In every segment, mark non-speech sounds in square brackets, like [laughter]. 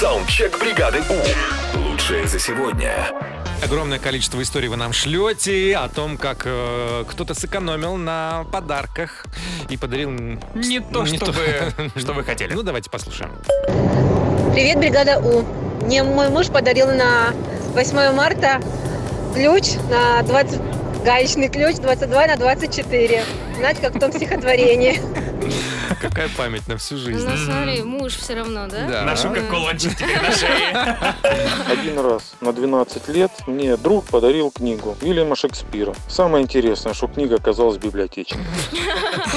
Саундчек бригады У. Лучшее за сегодня. Огромное количество историй вы нам шлете о том, как э, кто-то сэкономил на подарках и подарил... Не то, что вы- [laughs] что вы хотели. Ну, давайте послушаем. Привет, бригада У. Мне мой муж подарил на 8 марта ключ на 20 гаечный ключ 22 на 24. Знаете, как в том стихотворении. [laughs] Какая память на всю жизнь. Ну смотри, муж все равно, да? Да. Ношу как кулончик теперь на шее. [laughs] Один раз на 12 лет мне друг подарил книгу Вильяма Шекспира. Самое интересное, что книга оказалась библиотечной.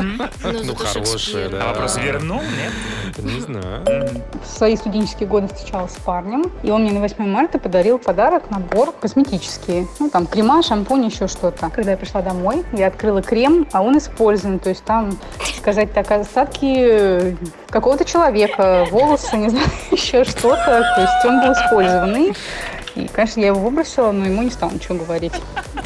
Ну, зато хорошая, да. А вопрос вернул, нет? Не знаю. В свои студенческие годы встречалась с парнем, и он мне на 8 марта подарил подарок, набор косметический. Ну, там, крема, шампунь, еще что-то. Когда я пришла домой, я открыла крем, а он использован. То есть там, сказать так, остатки э, какого-то человека, волосы, не знаю, [laughs] еще что-то. То есть он был использованный. И, конечно, я его выбросила, но ему не стал ничего говорить.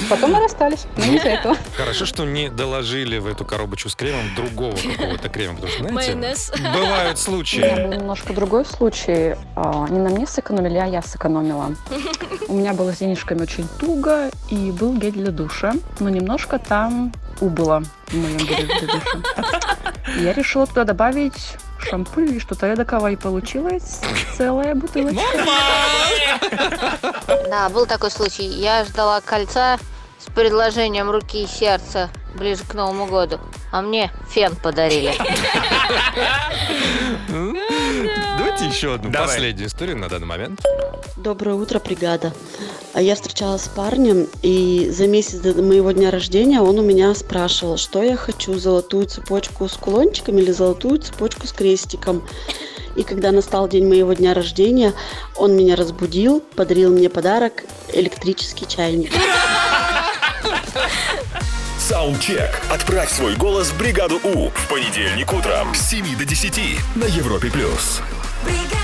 Потом мы расстались, но не из-за этого. Хорошо, что не доложили в эту коробочку с кремом другого какого-то крема, потому что, знаете, Майонез. бывают У меня случаи. был немножко другой случай. А, Не на мне сэкономили, а я сэкономила. У меня было с денежками очень туго, и был гель для душа, но немножко там убыло в моем геле для душа. Я решила туда добавить шампунь или что-то эдакого, и получилась целая бутылочка. Да, был такой случай. Я ждала кольца с предложением руки и сердца ближе к Новому году. А мне фен подарили. Давайте еще одну последнюю историю на данный момент. Доброе утро, бригада. А Я встречалась с парнем, и за месяц до моего дня рождения он у меня спрашивал, что я хочу, золотую цепочку с кулончиком или золотую цепочку с крестиком. И когда настал день моего дня рождения, он меня разбудил, подарил мне подарок – электрический чайник. Саундчек. Отправь свой голос в бригаду У в понедельник утром с 7 до 10 на Европе+. плюс. бригада.